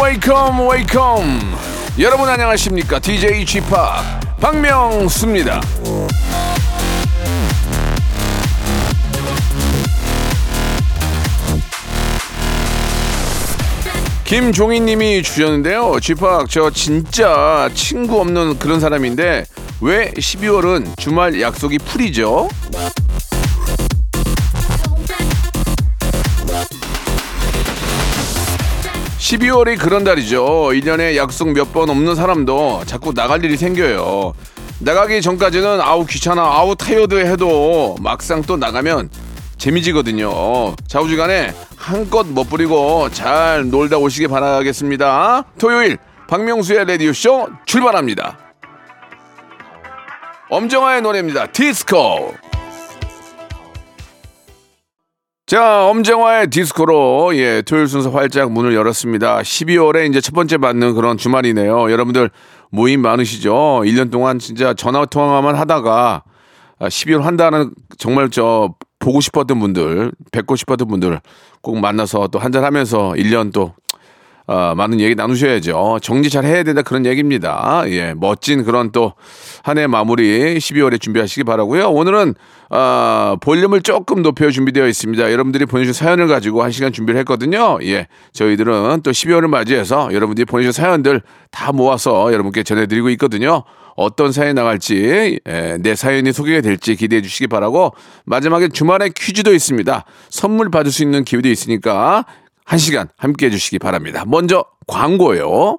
Welcome welcome 여러분 안녕하십니까 DJ p 박명수입니다 김종희님이 주셨는데요 p 저 진짜 친구 없는 그런 사람인데 왜 12월은 주말 약속이 full이죠? 12월이 그런 달이죠. 1년에 약속 몇 번 없는 사람도 자꾸 나갈 일이 생겨요. 나가기 전까지는 아우 귀찮아, 아우 타이어드 해도 막상 또 나가면 재미지거든요. 좌우지간에 한껏 멋부리고 잘 놀다 오시기 바라겠습니다. 토요일 박명수의 라디오쇼 출발합니다. 엄정화의 노래입니다. 디스코. 자, 엄정화의 디스코로 예, 토요일 순서 활짝 문을 열었습니다. 12월에 이제 첫 번째 맞는 그런 주말이네요. 여러분들 모임 많으시죠? 1년 동안 진짜 전화 통화만 하다가 12월 한 달은 정말 저 보고 싶었던 분들, 뵙고 싶었던 분들 꼭 만나서 또 한잔 하면서 1년 또 어, 많은 얘기 나누셔야죠. 정리 잘 해야 된다 그런 얘기입니다. 예, 멋진 그런 또 한 해 마무리 12월에 준비하시기 바라고요. 오늘은 어, 볼륨을 조금 높여 준비되어 있습니다. 여러분들이 보내주신 사연을 가지고 한 시간 준비를 했거든요. 예, 저희들은 또 12월을 맞이해서 여러분들이 보내주신 사연들 다 모아서 여러분께 전해드리고 있거든요. 어떤 사연이 나갈지 예, 내 사연이 소개가 될지 기대해 주시기 바라고 마지막에 주말에 퀴즈도 있습니다. 선물 받을 수 있는 기회도 있으니까 한 시간 함께 해주시기 바랍니다. 먼저 광고요.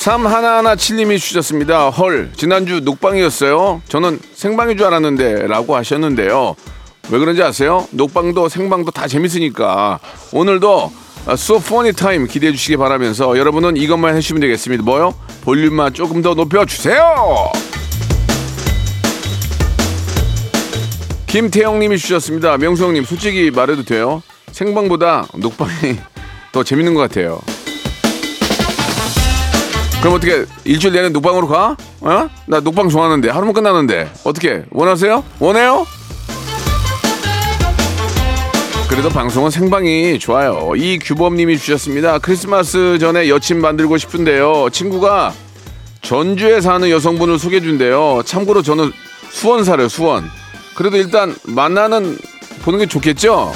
삼 하나하나 칠님이 주셨습니다. 헐, 지난주 녹방이었어요. 저는 생방인 줄 알았는데 라고 하셨는데요. 왜 그런지 아세요? 녹방도 생방도 다 재밌으니까 오늘도 Funny Time 기대해 주시기 바라면서 여러분은 이것만 해주시면 되겠습니다. 뭐요? 볼륨만 조금 더 높여 주세요. 김태형님이 주셨습니다. 명수 형님 솔직히 말해도 돼요? 생방보다 녹방이 더 재밌는 것 같아요. 그럼 어떻게 일주일 내내 녹방으로 가? 어? 나 녹방 좋아하는데 하루만 끝나는데 어떻게 원하세요? 원해요? 그래도 방송은 생방이 좋아요. 이 규범님이 주셨습니다. 크리스마스 전에 여친 만들고 싶은데요. 친구가 전주에 사는 여성분을 소개해 준대요. 참고로 저는 수원 살아요. 수원. 그래도 일단 만나는 보는 게 좋겠죠?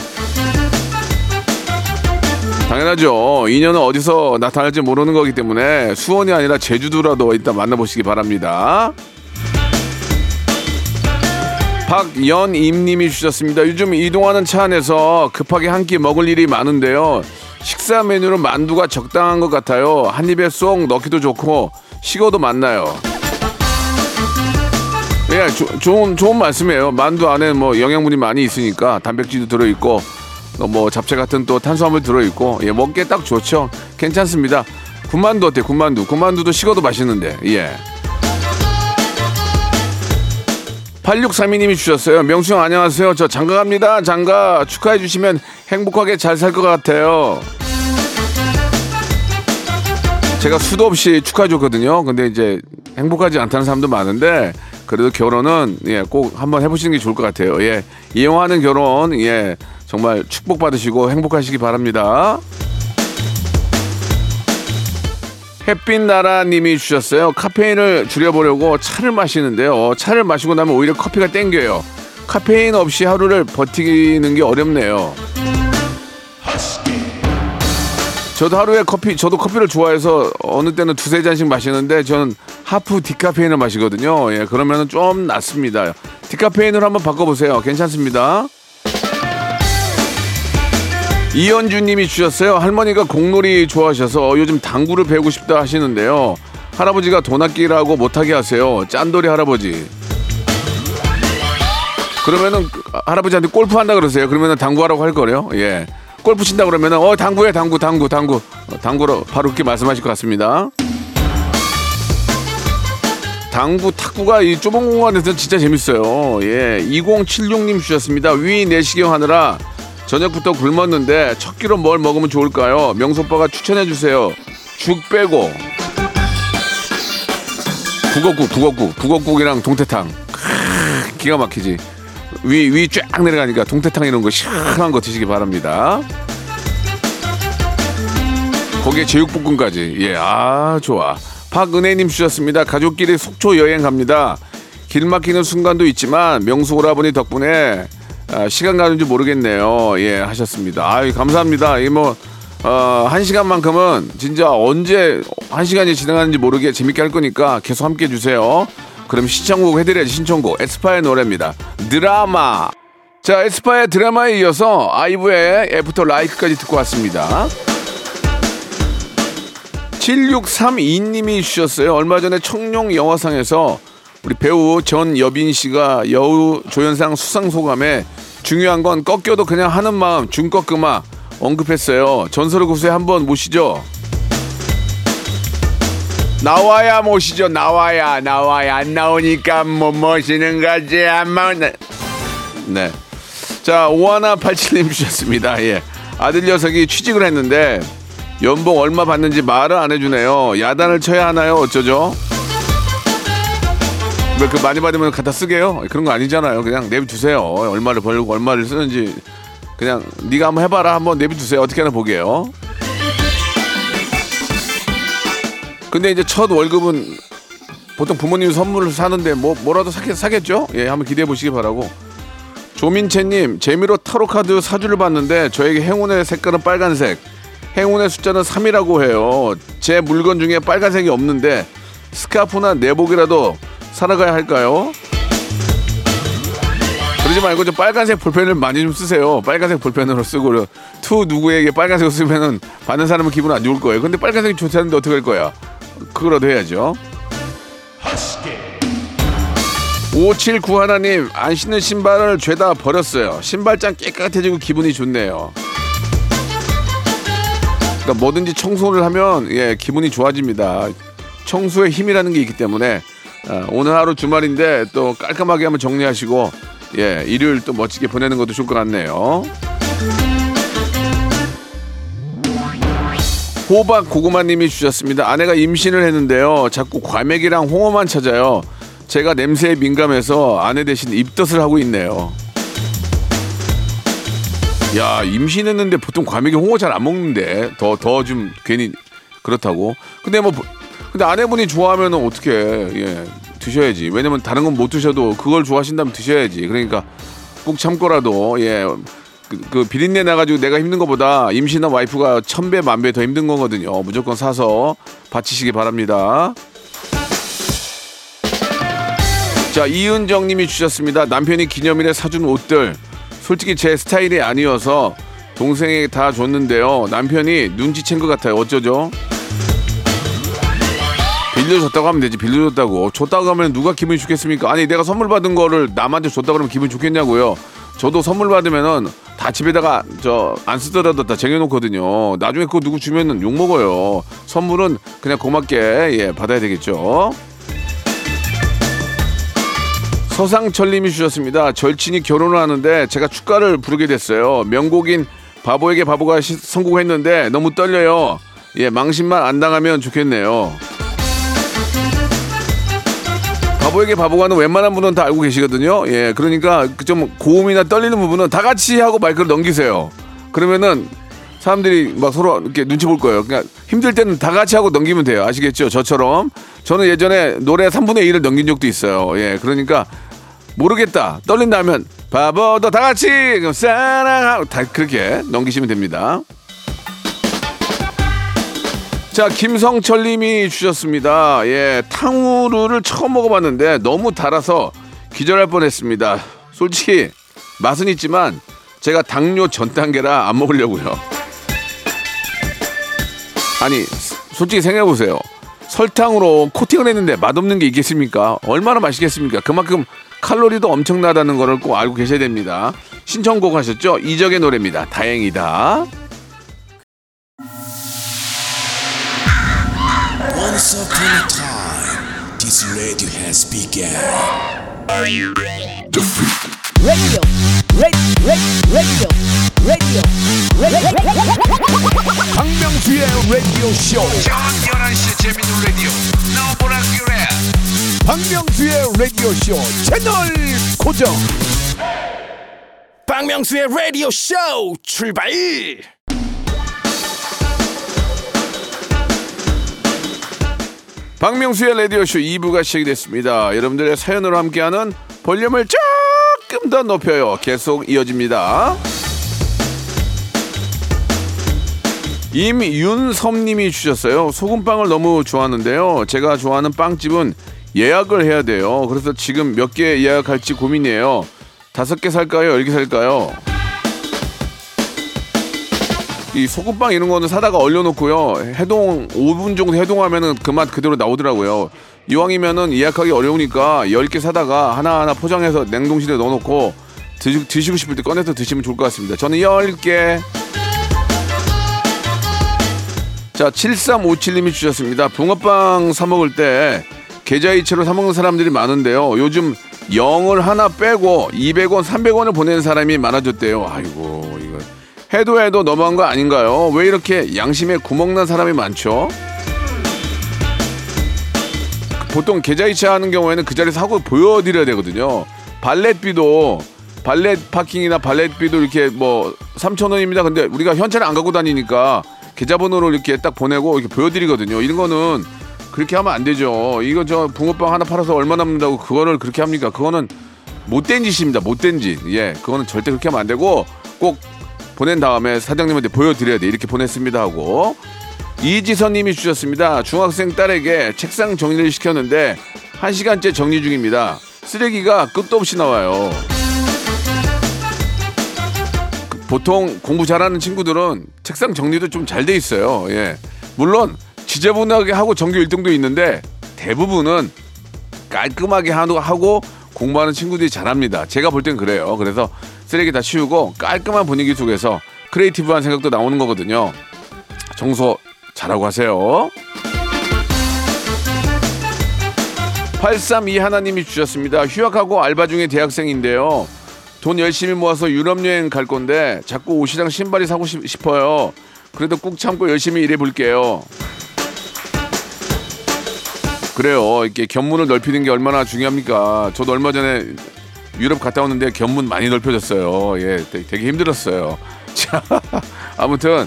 당연하죠. 인연은 어디서 나타날지 모르는 거기 때문에 수원이 아니라 제주도라도 일단 만나보시기 바랍니다. 박연임님이 주셨습니다. 요즘 이동하는 차 안에서 급하게 한 끼 먹을 일이 많은데요. 식사 메뉴로 만두가 적당한 것 같아요. 한 입에 쏙 넣기도 좋고 식어도 맛나요. 예, 조- 좋은 좋은 말씀이에요. 만두 안에 뭐 영양분이 많이 있으니까 단백질도 들어 있고 또 뭐 잡채 같은 또 탄수화물 들어 있고 예, 먹기에 딱 좋죠. 괜찮습니다. 군만두 어때? 군만두. 군만두도 식어도 맛있는데. 예. 8632님이 주셨어요. 명수 형 안녕하세요. 저 장가 갑니다. 장가 축하해 주시면 행복하게 잘 살 것 같아요. 제가 수도 없이 축하해 줬거든요. 근데 이제 행복하지 않다는 사람도 많은데 그래도 결혼은 예, 꼭 한번 해보시는 게 좋을 것 같아요. 예, 이용하는 결혼 예, 정말 축복 받으시고 행복하시기 바랍니다. 햇빛나라님이 주셨어요. 카페인을 줄여보려고 차를 마시는데요. 차를 마시고 나면 오히려 커피가 땡겨요. 카페인 없이 하루를 버티는 게 어렵네요. 저도 하루에 커피, 저도 커피를 좋아해서 어느 때는 두세 잔씩 마시는데 저는 하프 디카페인을 마시거든요. 예, 그러면은 좀 낫습니다. 디카페인으로 한번 바꿔보세요. 괜찮습니다. 이현주 님이 주셨어요. 할머니가 공놀이 좋아하셔서 요즘 당구를 배우고 싶다 하시는데요. 할아버지가 돈 아끼라고 못하게 하세요. 짠돌이 할아버지. 그러면은 할아버지한테 골프 한다 그러세요. 그러면은 당구하라고 할 거래요. 예. 골프 친다 그러면은 어 당구해 당구 당구 당구 어, 당구로 바로 그렇게 말씀하실 것 같습니다. 당구 탁구가 이 좁은 공간에서 진짜 재밌어요. 예. 2076님 주셨습니다. 위 내시경 하느라 저녁부터 굶었는데 첫 끼로 뭘 먹으면 좋을까요? 명소빠가 추천해 주세요. 죽 빼고 북어국 북어국 북어국이랑 동태탕 기가 막히지. 위 위 쫙 내려가니까 동태탕 이런 거 시원한 거 드시기 바랍니다. 거기에 제육볶음까지. 예, 아 좋아. 박은혜님 주셨습니다. 가족끼리 속초 여행 갑니다. 길 막히는 순간도 있지만 명수 오라버니 덕분에 아, 시간 가는 줄 모르겠네요. 예, 하셨습니다. 아유, 감사합니다. 이 뭐 어, 한 시간만큼은 진짜 언제 한 시간이 지나가는지 모르게 재밌게 할 거니까 계속 함께 해주세요. 그럼 신청곡 해드려야지 신청곡 에스파의 노래입니다. 드라마. 자, 에스파의 드라마에 이어서 아이브의 After LIKE까지 듣고 왔습니다. 7632님이 주셨어요. 얼마 전에 청룡 영화상에서 우리 배우 전여빈 씨가 여우 조연상 수상 소감에 중요한 건 꺾여도 그냥 하는 마음 중꺾그마 언급했어요. 전설의 고수에 한번 모시죠. 나와야 모시죠. 나와야 나와야 안 나오니까 못 모시는 거지 안 나오네. 네. 자 오하나 87님 주셨습니다. 예. 아들 녀석이 취직을 했는데 연봉 얼마 받는지 말을 안 해주네요. 야단을 쳐야 하나요? 어쩌죠? 왜 그 많이 받으면 갖다 쓰게요? 그런 거 아니잖아요. 그냥 내비두세요. 얼마를 벌고 얼마를 쓰는지 그냥 네가 한번 해봐라. 한번 내비두세요. 어떻게 하나 보게요. 근데 이제 첫 월급은 보통 부모님 선물을 사는데 뭐 뭐라도 사겠, 사겠죠? 예, 한번 기대해 보시기 바라고. 조민채님 재미로 타로 카드 사주를 봤는데 저에게 행운의 색깔은 빨간색, 행운의 숫자는 3이라고 해요. 제 물건 중에 빨간색이 없는데 스카프나 내복이라도 살아가야 할까요? 그러지 말고 좀 빨간색 볼펜을 많이 좀 쓰세요. 빨간색 볼펜으로 쓰고 To 누구에게 빨간색 쓰면은 받는 사람은 기분 안 좋을 거예요. 근데 빨간색이 좋다는데 어떻게 할 거야? 그거라도 해야죠. 579 하나님 안 신는 신발을 죄다 버렸어요. 신발장 깨끗해지고 기분이 좋네요. 그러니까 뭐든지 청소를 하면 예 기분이 좋아집니다. 청소의 힘이라는 게 있기 때문에 아, 오늘 하루 주말인데 또 깔끔하게 한번 정리하시고 예 일요일 또 멋지게 보내는 것도 좋을 것 같네요. 호박 고구마님이 주셨습니다. 아내가 임신을 했는데요. 자꾸 과메기랑 홍어만 찾아요. 제가 냄새에 민감해서 아내 대신 입덧을 하고 있네요. 야 임신했는데 보통 과메기 홍어 잘 안 먹는데 더 더 좀 괜히 그렇다고. 근데 뭐 근데 아내분이 좋아하면 어떻게 예 드셔야지. 왜냐면 다른 건 못 드셔도 그걸 좋아하신다면 드셔야지. 그러니까 꼭 참고라도 예. 그, 그 비린내 나가지고 내가 힘든 것보다 임신한 와이프가 천배 만배 더 힘든 거거든요. 무조건 사서 바치시기 바랍니다. 자 이은정님이 주셨습니다. 남편이 기념일에 사준 옷들 솔직히 제 스타일이 아니어서 동생에게 다 줬는데요. 남편이 눈치챈 것 같아요. 어쩌죠? 빌려줬다고 하면 되지. 빌려줬다고. 줬다고 하면 누가 기분이 좋겠습니까? 아니 내가 선물 받은 거를 남한테 줬다 그러면 기분 좋겠냐고요. 저도 선물 받으면은 다 집에다가 저 안 쓰더라도 다 쟁여놓거든요. 나중에 그거 누구 주면은 욕 먹어요. 선물은 그냥 고맙게 예 받아야 되겠죠. 서상철님이 주셨습니다. 절친이 결혼을 하는데 제가 축가를 부르게 됐어요. 명곡인 바보에게 바보가 시- 성공했는데 너무 떨려요. 예, 망신만 안 당하면 좋겠네요. 바보에게 바보가는 웬만한 분은 다 알고 계시거든요. 예, 그러니까 그좀 고음이나 떨리는 부분은 다 같이 하고 마이크를 넘기세요. 그러면은 사람들이 막 서로 이렇게 눈치 볼 거예요. 그러니까 힘들 때는 다 같이 하고 넘기면 돼요. 아시겠죠? 저처럼. 저는 예전에 노래 3분의 1을 넘긴 적도 있어요. 예, 그러니까 모르겠다. 떨린다 하면 바보도 다 같이 사랑하고 다 그렇게 넘기시면 됩니다. 자, 김성철 님이 주셨습니다. 예, 탕후루를 처음 먹어봤는데 너무 달아서 기절할 뻔했습니다. 솔직히 맛은 있지만 제가 당뇨 전 단계라 안 먹으려고요. 아니, 솔직히 생각해보세요. 설탕으로 코팅을 했는데 맛없는 게 있겠습니까? 얼마나 맛있겠습니까? 그만큼 칼로리도 엄청나다는 거를 꼭 알고 계셔야 됩니다. 신청곡 하셨죠? 이적의 노래입니다. 다행이다. Once upon a time, this radio has begun. radio, radio, radio, radio, radio. 박명수의 라디오 쇼. 저녁 11시 재밌는 라디오. 너보라 그래. 박명수의 라디오 쇼 채널 고정. 박명수의 라디오 쇼 출발 박명수의 라디오쇼 2부가 시작이 됐습니다. 여러분들의 사연으로 함께하는 볼륨을 조금 더 높여요. 계속 이어집니다. 임윤섭님이 주셨어요. 소금빵을 너무 좋아하는데요. 제가 좋아하는 빵집은 예약을 해야 돼요. 그래서 지금 몇 개 예약할지 고민이에요. 다섯 개 살까요? 열 개 살까요? 이 소금빵 이런 거는 사다가 얼려놓고요. 해동 5분 정도 해동하면은 그 맛 그대로 나오더라고요. 이왕이면은 예약하기 어려우니까 10개 사다가 하나하나 포장해서 냉동실에 넣어놓고 드시, 드시고 싶을 때 꺼내서 드시면 좋을 것 같습니다. 저는 10개. 자, 7357님이 주셨습니다. 붕어빵 사 먹을 때 계좌이체로 사 먹는 사람들이 많은데요. 요즘 0을 하나 빼고 200원, 300원을 보내는 사람이 많아졌대요. 아이고, 해도 해도 너무한 거 아닌가요? 왜 이렇게 양심에 구멍난 사람이 많죠? 보통 계좌이체 하는 경우에는 그 자리에서 하고 보여드려야 되거든요. 발렛비도 발렛 파킹이나 발렛비도 이렇게 뭐 3천 원입니다. 근데 우리가 현찰을 안 갖고 다니니까 계좌번호를 이렇게 딱 보내고 이렇게 보여드리거든요. 이런 거는 그렇게 하면 안 되죠. 이거 저 붕어빵 하나 팔아서 얼마 남는다고 그거를 그렇게 합니까? 그거는 못된 짓입니다. 못된 짓. 예, 그거는 절대 그렇게 하면 안 되고 꼭 보낸 다음에 사장님한테 보여드려야 돼. 이렇게 보냈습니다 하고 이지선님이 주셨습니다. 중학생 딸에게 책상 정리를 시켰는데 한 시간째 정리 중입니다. 쓰레기가 끝도 없이 나와요. 보통 공부 잘하는 친구들은 책상 정리도 좀 잘 돼 있어요. 예. 물론 지저분하게 하고 전교 1등도 있는데 대부분은 깔끔하게 하고 하고 공부하는 친구들이 잘합니다. 제가 볼 땐 그래요. 그래서 쓰레기 다 치우고 깔끔한 분위기 속에서 creative한 생각도 나오는 거거든요. 청소 잘하고 하세요. 832 하나님이 주셨습니다. 휴학하고 알바 중에 대학생인데요. 돈 열심히 모아서 유럽 여행 갈 건데 자꾸 옷이랑 신발이 사고 싶, 싶어요. 그래도 꾹 참고 열심히 일해 볼게요. 그래요. 이렇게 견문을 넓히는 게 얼마나 중요합니까? 저도 얼마 전에 유럽 갔다 왔는데 견문 많이 넓혀졌어요. 예, 되게, 되게 힘들었어요. 자, 아무튼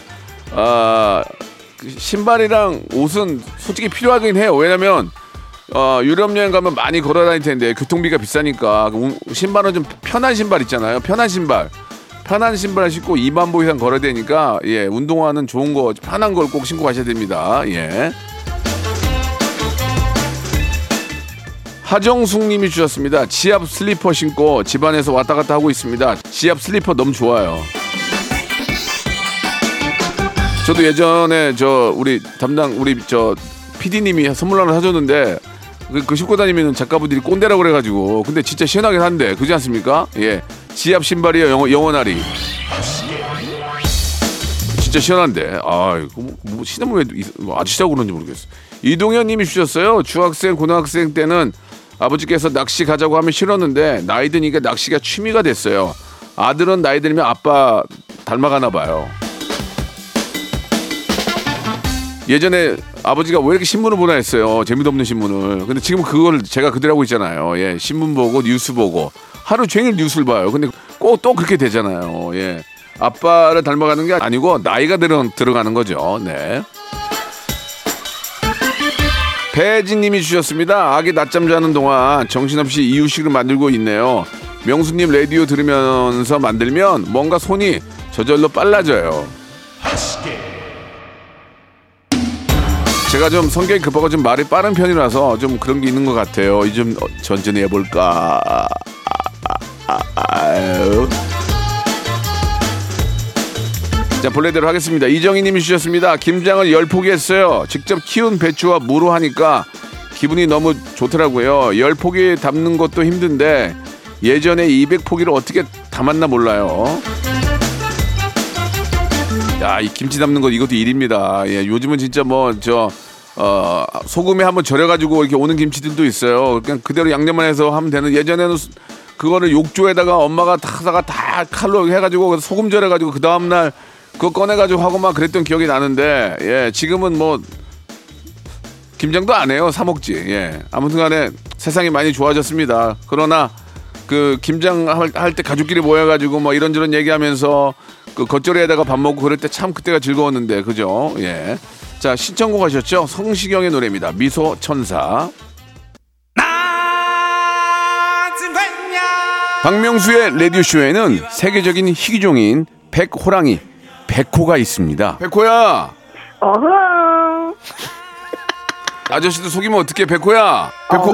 아, 그 신발이랑 옷은 솔직히 필요하긴 해요. 왜냐면 어, 유럽 여행 가면 많이 걸어 다닐 텐데 교통비가 비싸니까 신발은 좀 편한 신발 있잖아요. 편한 신발. 편한 신발 신고 2만 보 이상 걸어야 되니까 예, 운동화는 좋은 거 편한 걸 꼭 신고 가셔야 됩니다. 예. 하정숙 님이 주셨습니다. 지압 슬리퍼 신고 집안에서 왔다 갔다 하고 있습니다. 지압 슬리퍼 너무 좋아요. 저도 예전에 저 우리 담당 우리 저 PD님이 선물 하나 사줬는데 그, 그 신고 다니면 작가분들이 꼰대라고 그래가지고 근데 진짜 시원하긴 한데 그지 않습니까? 예 지압 신발이요 영원, 영원하리 진짜 시원한데 아 이거 뭐, 뭐 이- 뭐 아시자고 그런지 모르겠어 이동현님이 주셨어요 중학생 고등학생 때는 아버지께서 낚시 가자고 하면 싫었는데 나이 드니까 낚시가 취미가 됐어요 아들은 나이 들면 아빠 닮아가나 봐요 예전에 아버지가 왜 이렇게 신문을 보나 했어요. 재미도 없는 신문을. 근데 지금 그걸 제가 그대로 하고 있잖아요. 예. 신문 보고 뉴스 보고 하루 종일 뉴스를 봐요. 근데 꼭 또 그렇게 되잖아요. 예. 아빠를 닮아가는 게 아니고 나이가 들어, 들어가는 거죠. 네. 배진님이 주셨습니다. 아기 낮잠 자는 동안 정신없이 이유식을 만들고 있네요. 명수님 라디오 들으면서 만들면 뭔가 손이 저절로 빨라져요. 제가 좀 성격이 급하고 좀 말이 빠른 편이라서 좀 그런 게 있는 것 같아요. 이좀 전진해 볼까. 아, 아, 아유. 자 본래대로 하겠습니다. 이정희 님이 주셨습니다. 김장을 열 포기 했어요. 직접 키운 배추와 무로 하니까 기분이 너무 좋더라고요. 열 포기 담는 것도 힘든데 예전에 200 포기를 어떻게 담았나 몰라요. 야, 이 김치 담는 거 이것도 일입니다. 예, 요즘은 진짜 뭐저 어, 소금에 한번 절여가지고 이렇게 오는 김치들도 있어요. 그냥 그대로 양념만 해서 하면 되는 예전에는 수- 그거를 욕조에다가 엄마가 타다가 다 칼로 해가지고 소금 절여가지고 그 다음날 그거 꺼내가지고 하고 막 그랬던 기억이 나는데 예, 지금은 뭐 김장도 안 해요. 사 먹지. 예. 아무튼 간에 세상이 많이 좋아졌습니다. 그러나 그 김장 할 때 가족끼리 모여가지고 뭐 이런저런 얘기하면서 그 겉절이에다가 밥 먹고 그럴 때 참 그때가 즐거웠는데 그죠? 예. 자 신청곡 하셨죠? 성시경의 노래입니다. 미소 천사. 박명수의 라디오 쇼에는 세계적인 희귀종인 백호랑이 백호가 있습니다. 백호야. 아저씨도 속이면 어떡해 백호야. 백호.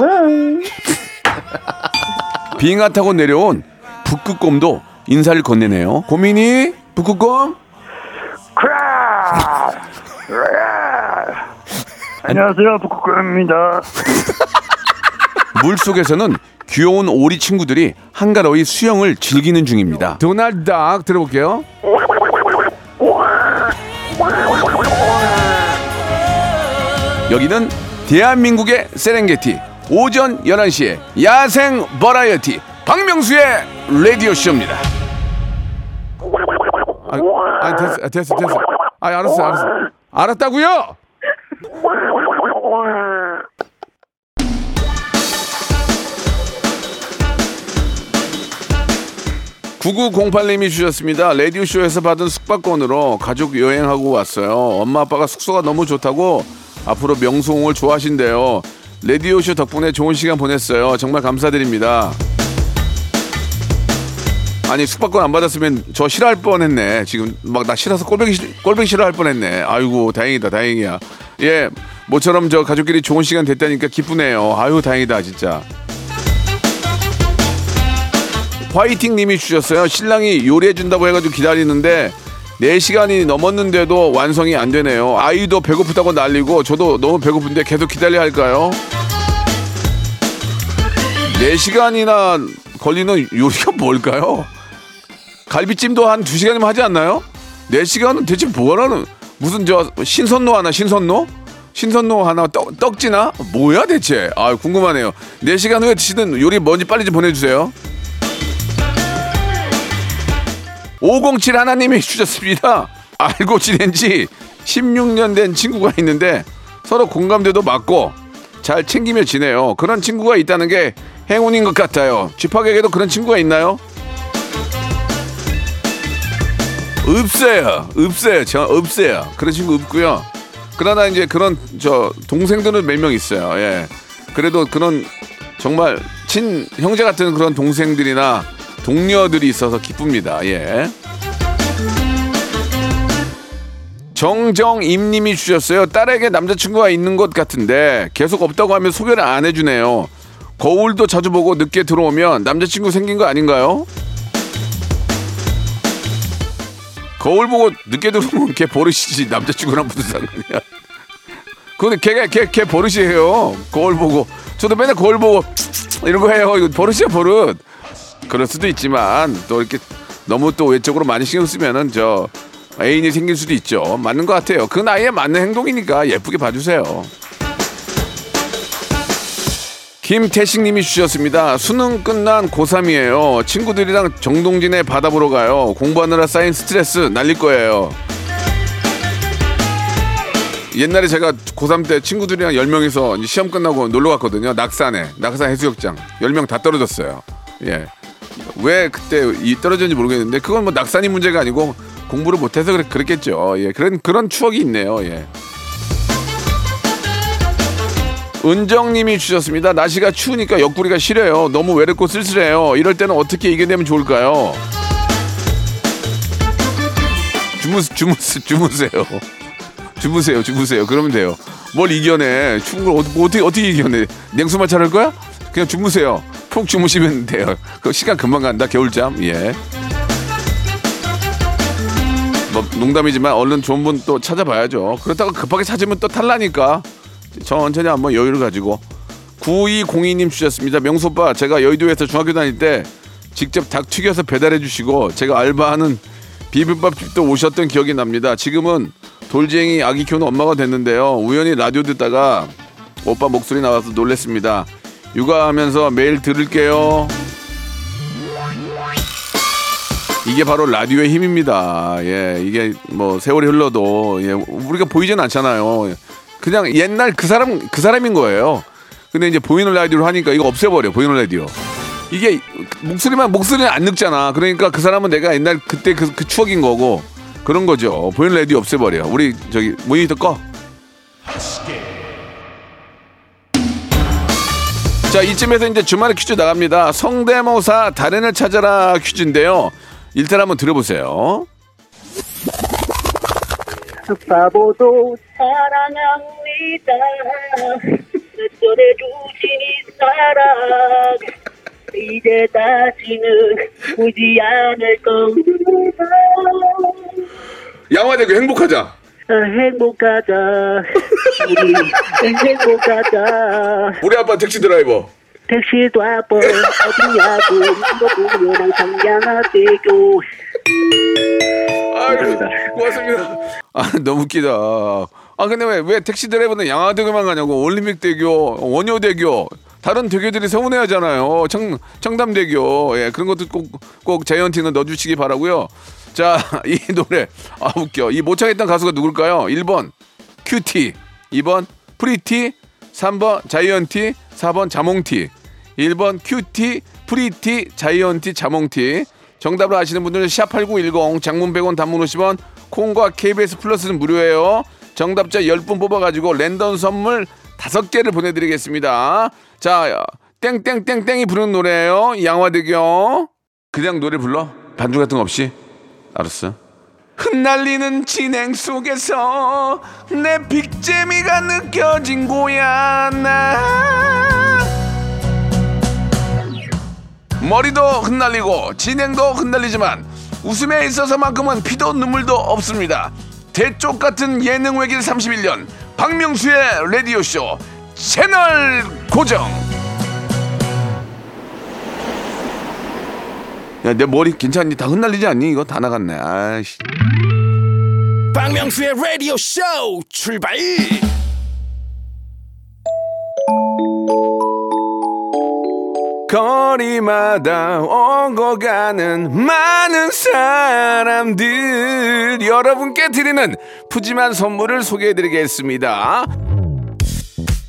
빙하 타고 내려온 북극곰도 인사를 건네네요. 고민이 북극곰? 안녕하세요, 북극곰입니다. 물 속에서는 귀여운 오리 친구들이 한가로이 수영을 즐기는 중입니다. 도날드 닭 들어볼게요. 여기는 대한민국의 세렝게티 오전 11시에 야생 버라이어티 박명수의 라디오 쇼입니다. 아, 아 됐어, 아, 됐어, 됐어. 아, 알았어, 알았어. 알았다고요? 9908님이 주셨습니다. 라디오쇼에서 받은 숙박권으로 가족 여행하고 왔어요. 엄마 아빠가 숙소가 너무 좋다고 앞으로 명수홍을 좋아하신대요. 라디오쇼 덕분에 좋은 시간 보냈어요. 정말 감사드립니다. 아니 숙박권 안 받았으면 저 싫어할 뻔했네. 지금 막 나 싫어서 꼴뱅이 싫- 꼴뱅이 싫어할 뻔했네. 아이고 다행이다 다행이야. 예 모처럼 저 가족끼리 좋은 시간 됐다니까 기쁘네요. 아유 다행이다 진짜. 화이팅 님이 주셨어요. 신랑이 요리해 준다고 해가지고 기다리는데 4시간이 넘었는데도 완성이 안 되네요. 아이도 배고프다고 난리고 저도 너무 배고픈데 계속 기다려야 할까요? 4시간이나 걸리는 요리가 뭘까요? 갈비찜도 한 2시간이면 하지 않나요? 4시간은 대체 뭐라는 무슨 저 신선로 하나 신선로? 신선로 하나 떡, 떡지나? 뭐야 대체? 아 궁금하네요. 4시간 후에 드시는 요리 뭔지 빨리 좀 보내주세요. 507 하나님이 주셨습니다. 알고 지낸 지 16년 된 친구가 있는데 서로 공감대도 맞고 잘 챙기며 지내요. 그런 친구가 있다는 게 행운인 것 같아요. 쥐팍에게도 그런 친구가 있나요? 없어요. 없어요. 저 없어요. 그런 친구 없고요. 그러나 이제 그런 저 동생들은 몇 명 있어요. 예. 그래도 그런 정말 친 형제 같은 그런 동생들이나 동료들이 있어서 기쁩니다. 예. 정정임님이 주셨어요. 딸에게 남자친구가 있는 것 같은데 계속 없다고 하면 소개를 안 해주네요. 거울도 자주 보고 늦게 들어오면 남자친구 생긴 거 아닌가요? 거울 보고 늦게 들어오면 걔 버릇이지 남자친구랑 무슨 상관이야? 그건 걔가 걔, 걔 버릇이에요. 거울 보고 저도 맨날 거울 보고 이런 거 해요. 이거 버릇이야 버릇. 그럴 수도 있지만 또 이렇게 너무 또 외적으로 많이 신경 쓰면은 저 애인이 생길 수도 있죠. 맞는 것 같아요. 그 나이에 맞는 행동이니까 예쁘게 봐주세요. 김태식님이 주셨습니다. 수능 끝난 고3이에요. 친구들이랑 정동진에 바다 보러 가요. 공부하느라 쌓인 스트레스 날릴 거예요. 옛날에 제가 고3 때 친구들이랑 10명이서 이제 시험 끝나고 놀러 갔거든요. 낙산에. 낙산 해수욕장. 10명 다 떨어졌어요. 예. 왜 그때 이 떨어졌는지 모르겠는데 그건 뭐 낙산이 문제가 아니고 공부를 못해서 그랬, 그랬겠죠. 예. 그런 그런 추억이 있네요. 예. 은정님이 주셨습니다. 날씨가 추우니까 옆구리가 시려요. 너무 외롭고 쓸쓸해요. 이럴 때는 어떻게 이겨내면 좋을까요? 주무 주무 주무세요. 주무세요, 주무세요. 그러면 돼요. 뭘 이겨내? 추운 걸 어떻게, 어떻게, 어떻게 이겨내? 냉수만 차릴 거야? 그냥 주무세요. 푹 주무시면 돼요. 그 시간 금방 간다. 겨울잠. 예. 뭐 농담이지만 얼른 좋은 분 또 찾아봐야죠. 그렇다고 급하게 찾으면 또 탈라니까 천천히 한번 여유를 가지고 9202님 주셨습니다. 명수 오빠 제가 여의도에서 중학교 다닐 때 직접 닭 튀겨서 배달해 주시고 제가 알바하는 비빔밥집도 오셨던 기억이 납니다. 지금은 돌쟁이 아기 키우는 엄마가 됐는데요. 우연히 라디오 듣다가 오빠 목소리 나와서 놀랬습니다. 육아하면서 매일 들을게요. 이게 바로 라디오의 힘입니다. 예, 이게 뭐 세월이 흘러도 예, 우리가 보이진 않잖아요. 그냥 옛날 그 사람 그 사람인 거예요. 근데 이제 보이는 라디오를 하니까 이거 없애버려 보이는 라디오. 이게 목소리만 목소리는 안 늙잖아. 그러니까 그 사람은 내가 옛날 그때 그, 그 추억인 거고 그런 거죠. 보이는 라디오 없애버려. 우리 저기 모니터 꺼. 자 이쯤에서 이제 주말에 퀴즈 나갑니다. 성대모사 달인을 찾아라 퀴즈인데요. 일단 한번 들어보세요. 바보도 사랑합니다. 전해주신 이 사랑 이제 다시는 보지 않을 겁니다. 양화대교 행복하자. 아, 행복하자. 우리 행복하자. 우리 아빠 택시 드라이버. 택시도 아빠 어디냐고 이거 보면 항상 양아대교. 아이고, 고맙습니다. 아, 너무 웃기다. 아, 근데 왜, 왜 택시 드라이버는 양화대교만 가냐고. 올림픽대교, 원효대교. 다른 대교들이 서운해 하잖아요. 청, 청담대교. 예, 그런 것도 꼭, 꼭 자이언티는 넣어주시기 바라고요 자, 이 노래. 아, 웃겨. 이 모창했던 가수가 누굴까요? 1번, 큐티. 2번, 프리티. 3번, 자이언티. 4번, 자몽티. 1번, 큐티, 프리티, 자이언티, 자몽티. 정답을 아시는 분들은 샵8910 장문 100원 단문 50원 콩과 KBS 플러스는 무료예요. 정답자 10분 뽑아가지고 랜덤 선물 5개를 보내드리겠습니다. 자, 땡땡땡땡이 부르는 노래예요. 양화대교. 그냥 노래 불러? 반주 같은 거 없이? 알았어. 흩날리는 진행 속에서 내 빅재미가 느껴진 거야 나 머리도 흩날리고 진행도 흩날리지만 웃음에 있어서만큼은 피도 눈물도 없습니다. 대쪽 같은 예능 외길 31년 박명수의 라디오쇼 채널 고정. 야 내 머리 괜찮니? 다 흩날리지 않니? 이거 다 나갔네. 아이씨. 박명수의 라디오 쇼 출발 거리마다 오고 가는 많은 사람들 여러분께 드리는 푸짐한 선물을 소개해드리겠습니다.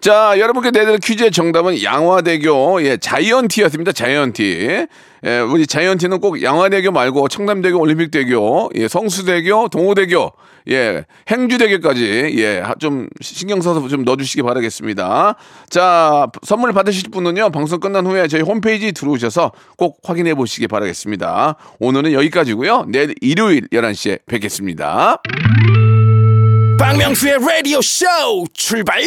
자, 여러분께 내드릴 퀴즈의 정답은 양화대교, 예, 자이언티였습니다. 자이언티. 예, 우리 자이언티는 꼭 양화대교 말고 청담대교, 올림픽대교, 예, 성수대교, 동호대교, 예, 행주대교까지, 예, 하- 좀 신경 써서 좀 넣어주시기 바라겠습니다. 자, 선물 받으실 분은요, 방송 끝난 후에 저희 홈페이지 들어오셔서 꼭 확인해 보시기 바라겠습니다. 오늘은 여기까지고요 내일 일요일 11시에 뵙겠습니다. 박명수의 라디오 쇼 출발